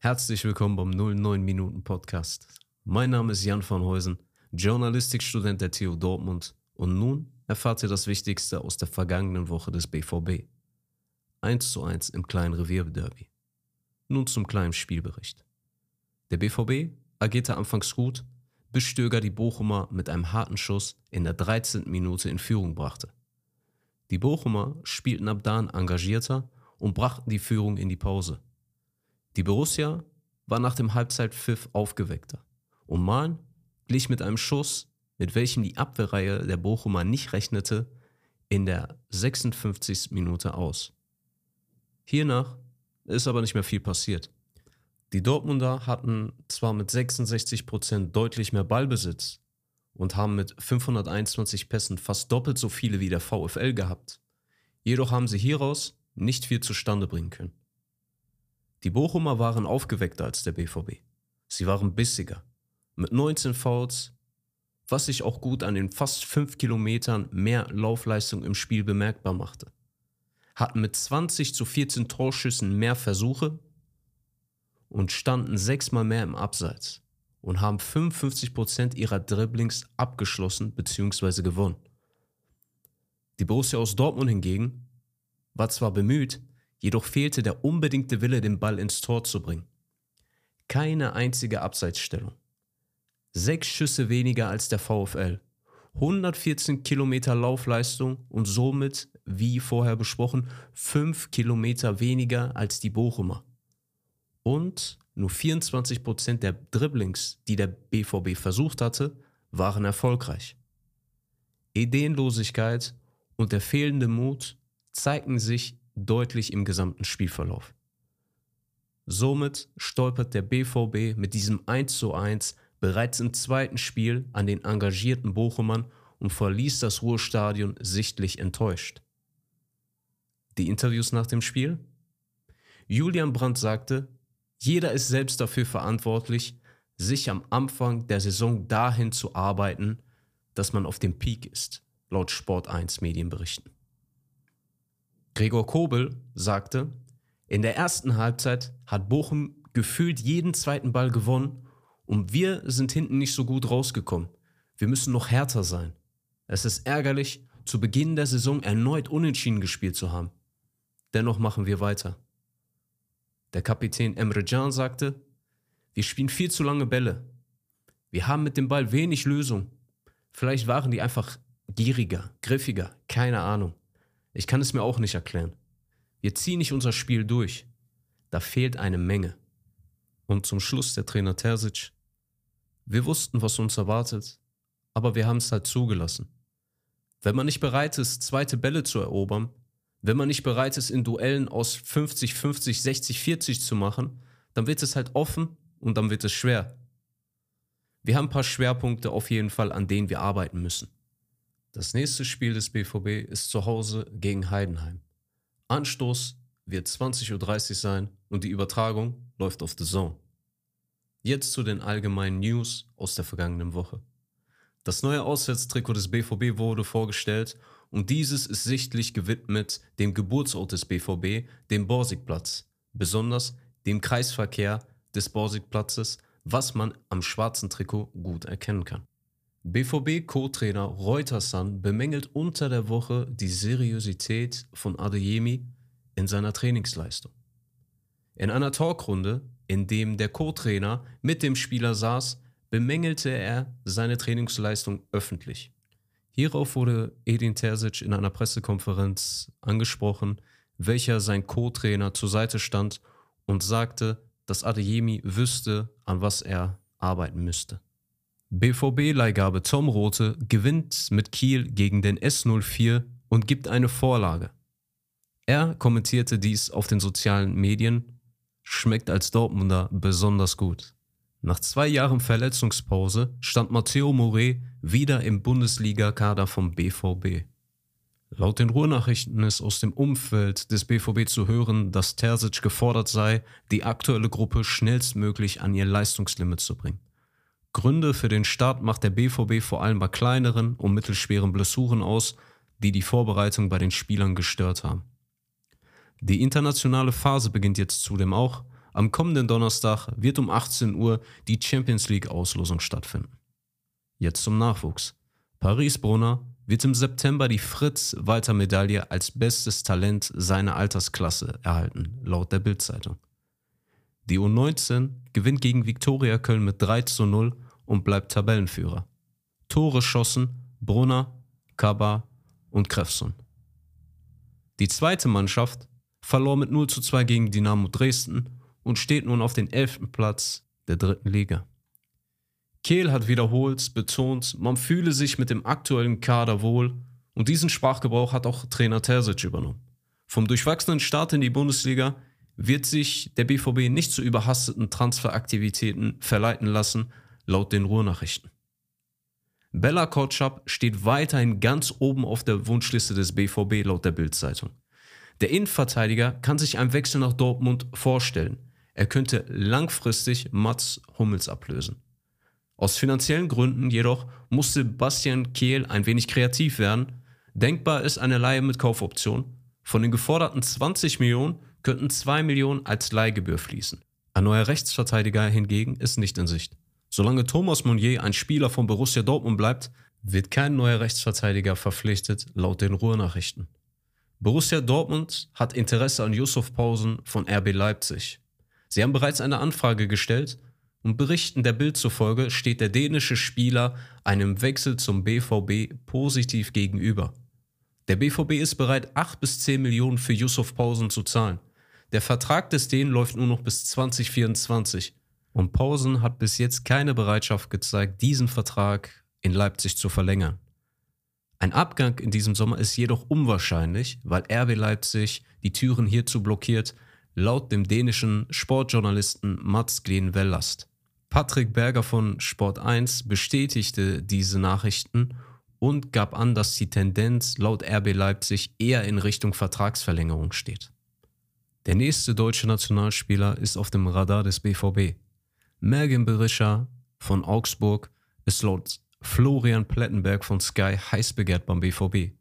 Herzlich willkommen beim 09 Minuten Podcast. Mein Name ist Jan van Heusen, Journalistikstudent der TU Dortmund und nun erfahrt ihr das Wichtigste aus der vergangenen Woche des BVB. 1 zu 1 im kleinen Revierderby. Nun zum kleinen Spielbericht. Der BVB agierte anfangs gut, bis Stöger die Bochumer mit einem harten Schuss in der 13. Minute in Führung brachte. Die Bochumer spielten ab dann engagierter und brachten die Führung in die Pause. Die Borussia war nach dem Halbzeitpfiff aufgeweckter und Mahn glich mit einem Schuss, mit welchem die Abwehrreihe der Bochumer nicht rechnete, in der 56. Minute aus. Hiernach ist aber nicht mehr viel passiert. Die Dortmunder hatten zwar mit 66% deutlich mehr Ballbesitz und haben mit 521 Pässen fast doppelt so viele wie der VfL gehabt. Jedoch haben sie hieraus nicht viel zustande bringen können. Die Bochumer waren aufgeweckter als der BVB. Sie waren bissiger. Mit 19 Fouls, was sich auch gut an den fast 5 Kilometern mehr Laufleistung im Spiel bemerkbar machte. Hatten mit 20 zu 14 Torschüssen mehr Versuche und standen sechsmal mehr im Abseits und haben 55% ihrer Dribblings abgeschlossen bzw. gewonnen. Die Borussia aus Dortmund hingegen war zwar bemüht, Jedoch fehlte der unbedingte Wille, den Ball ins Tor zu bringen. Keine einzige Abseitsstellung. Sechs Schüsse weniger als der VfL. 114 Kilometer Laufleistung und somit, wie vorher besprochen, 5 Kilometer weniger als die Bochumer. Und nur 24 Prozent der Dribblings, die der BVB versucht hatte, waren erfolgreich. Ideenlosigkeit und der fehlende Mut zeigten sich deutlich im gesamten Spielverlauf. Somit stolpert der BVB mit diesem 1 zu 1 bereits im zweiten Spiel an den engagierten Bochumern und verließ das Ruhestadion sichtlich enttäuscht. Die Interviews nach dem Spiel? Julian Brandt sagte, jeder ist selbst dafür verantwortlich, sich am Anfang der Saison dahin zu arbeiten, dass man auf dem Peak ist, laut Sport 1 Medienberichten. Gregor Kobel sagte, in der ersten Halbzeit hat Bochum gefühlt jeden zweiten Ball gewonnen und wir sind hinten nicht so gut rausgekommen. Wir müssen noch härter sein. Es ist ärgerlich, zu Beginn der Saison erneut unentschieden gespielt zu haben. Dennoch machen wir weiter. Der Kapitän Emre Can sagte, wir spielen viel zu lange Bälle. Wir haben mit dem Ball wenig Lösung. Vielleicht waren die einfach gieriger, griffiger, keine Ahnung. Ich kann es mir auch nicht erklären. Wir ziehen nicht unser Spiel durch. Da fehlt eine Menge. Und zum Schluss der Trainer Terzic. Wir wussten, was uns erwartet, aber wir haben es halt zugelassen. Wenn man nicht bereit ist, zweite Bälle zu erobern, wenn man nicht bereit ist, in Duellen aus 50, 50, 60, 40 zu machen, dann wird es halt offen und dann wird es schwer. Wir haben ein paar Schwerpunkte auf jeden Fall, an denen wir arbeiten müssen. Das nächste Spiel des BVB ist zu Hause gegen Heidenheim. Anstoß wird 20.30 Uhr sein und die Übertragung läuft auf The Zone. Jetzt zu den allgemeinen News aus der vergangenen Woche. Das neue Auswärtstrikot des BVB wurde vorgestellt und dieses ist sichtlich gewidmet dem Geburtsort des BVB, dem Borsigplatz, besonders dem Kreisverkehr des Borsigplatzes, was man am schwarzen Trikot gut erkennen kann. BVB-Co-Trainer Reutersan bemängelt unter der Woche die Seriosität von Adeyemi in seiner Trainingsleistung. In einer Talkrunde, in dem der Co-Trainer mit dem Spieler saß, bemängelte er seine Trainingsleistung öffentlich. Hierauf wurde Edin Terzic in einer Pressekonferenz angesprochen, welcher sein Co-Trainer zur Seite stand und sagte, dass Adeyemi wüsste, an was er arbeiten müsste. BVB-Leihgabe Tom Rote gewinnt mit Kiel gegen den S04 und gibt eine Vorlage. Er kommentierte dies auf den sozialen Medien, schmeckt als Dortmunder besonders gut. Nach zwei Jahren Verletzungspause stand Matteo Moret wieder im Bundesliga-Kader vom BVB. Laut den Ruhrnachrichten ist aus dem Umfeld des BVB zu hören, dass Terzic gefordert sei, die aktuelle Gruppe schnellstmöglich an ihr Leistungslimit zu bringen. Gründe für den Start macht der BVB vor allem bei kleineren und mittelschweren Blessuren aus, die die bei den Spielern gestört haben. Die internationale Phase beginnt jetzt zudem auch, Am kommenden Donnerstag wird um 18 Uhr die Champions League-Auslosung stattfinden. Jetzt zum Nachwuchs. Paris Brunner wird im September die Fritz-Walter-Medaille als bestes Talent seiner Altersklasse erhalten, laut der Bild-Zeitung. Die U19 gewinnt gegen Viktoria Köln mit 3 zu 0 und bleibt Tabellenführer. Tore schossen Brunner, Kaba und Krefson. Die zweite Mannschaft verlor mit 0 zu 2 gegen Dynamo Dresden und steht nun auf den 11. Platz der dritten Liga. Kehl hat wiederholt betont, man fühle sich mit dem aktuellen Kader wohl und diesen Sprachgebrauch hat auch Trainer Terzic übernommen. Vom durchwachsenen Start in die Bundesliga wird sich der BVB nicht zu überhasteten Transferaktivitäten verleiten lassen, laut den Ruhrnachrichten. Bella Kotschap steht weiterhin ganz oben auf der Wunschliste des BVB laut der Bildzeitung. Der Innenverteidiger kann sich einen Wechsel nach Dortmund vorstellen. Er könnte langfristig Mats Hummels ablösen. Aus finanziellen Gründen jedoch muss Sebastian Kehl ein wenig kreativ werden. Denkbar ist eine Leihe mit Kaufoption. Von den geforderten 20 Millionen könnten 2 Millionen als Leihgebühr fließen. Ein neuer Rechtsverteidiger hingegen ist nicht in Sicht. Solange Thomas Monnier ein Spieler von Borussia Dortmund bleibt, wird kein neuer Rechtsverteidiger verpflichtet, laut den Ruhrnachrichten. Borussia Dortmund hat Interesse an Yusuf Pausen von RB Leipzig. Sie haben bereits eine Anfrage gestellt und Berichten der Bild zufolge steht der dänische Spieler einem Wechsel zum BVB positiv gegenüber. Der BVB ist bereit, 8 bis 10 Millionen für Yusuf Pausen zu zahlen. Der Vertrag des Dänen läuft nur noch bis 2024 und Pausen hat bis jetzt keine Bereitschaft gezeigt, diesen Vertrag in Leipzig zu verlängern. Ein Abgang in diesem Sommer ist jedoch unwahrscheinlich, weil RB Leipzig die Türen hierzu blockiert, laut dem dänischen Sportjournalisten Mats Glen Wellast. Patrick Berger von Sport 1 bestätigte diese Nachrichten und gab an, dass die Tendenz laut RB Leipzig eher in Richtung Vertragsverlängerung steht. Der nächste deutsche Nationalspieler ist auf dem Radar des BVB. Mergen Berischer von Augsburg ist laut Florian Plettenberg von Sky heiß begehrt beim BVB.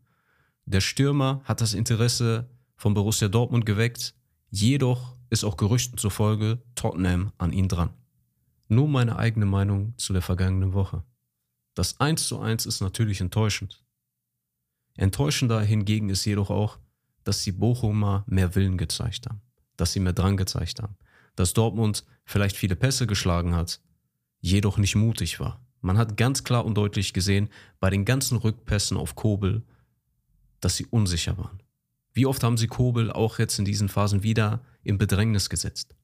Der Stürmer hat das Interesse von Borussia Dortmund geweckt, jedoch ist auch Gerüchten zufolge Tottenham an ihn dran. Nur meine eigene Meinung zu der vergangenen Woche. Das 1 zu 1 ist natürlich enttäuschend. Enttäuschender hingegen ist jedoch auch, dass die Bochumer mehr Willen gezeigt haben, dass sie mehr Drang gezeigt haben, dass Dortmund vielleicht viele Pässe geschlagen hat, jedoch nicht mutig war. Man hat ganz klar und deutlich gesehen, bei den ganzen Rückpässen auf Kobel, dass sie unsicher waren. Wie oft haben sie Kobel auch jetzt in diesen Phasen wieder in Bedrängnis gesetzt?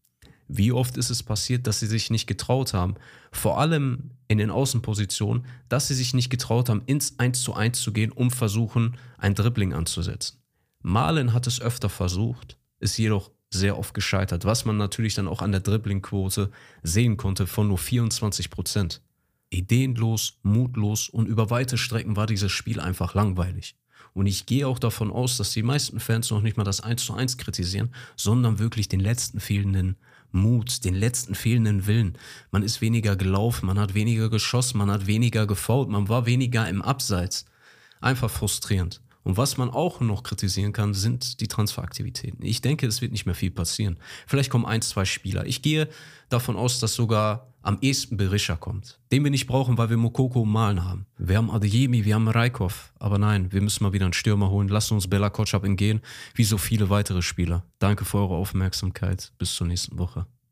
Wie oft ist es passiert, dass sie sich nicht getraut haben, vor allem in den Außenpositionen, dass sie sich nicht getraut haben, ins 1 zu 1 zu gehen, um versuchen, ein Dribbling anzusetzen. Malen hat es öfter versucht, ist jedoch sehr oft gescheitert, was man natürlich dann auch an der Dribblingquote sehen konnte von nur 24 Prozent. Ideenlos, mutlos und über weite Strecken war dieses Spiel einfach langweilig. Und ich gehe auch davon aus, dass die meisten Fans noch nicht mal das 1 zu 1 kritisieren, sondern wirklich den letzten fehlenden Mut, den letzten fehlenden Willen. Man ist weniger gelaufen, man hat weniger geschossen, man hat weniger gefault, man war weniger im Abseits. Einfach frustrierend. Und was man auch noch kritisieren kann, sind die Transferaktivitäten. Ich denke, es wird nicht mehr viel passieren. Vielleicht kommen ein, zwei Spieler. Ich gehe davon aus, dass sogar am ehesten Berisha kommt. Den wir nicht brauchen, weil wir Mokoko und Malen haben. Wir haben Adeyemi, wir haben Raikov. Aber nein, wir müssen mal wieder einen Stürmer holen. Lasst uns Bella Kotschap entgehen, wie so viele weitere Spieler. Danke für eure Aufmerksamkeit. Bis zur nächsten Woche.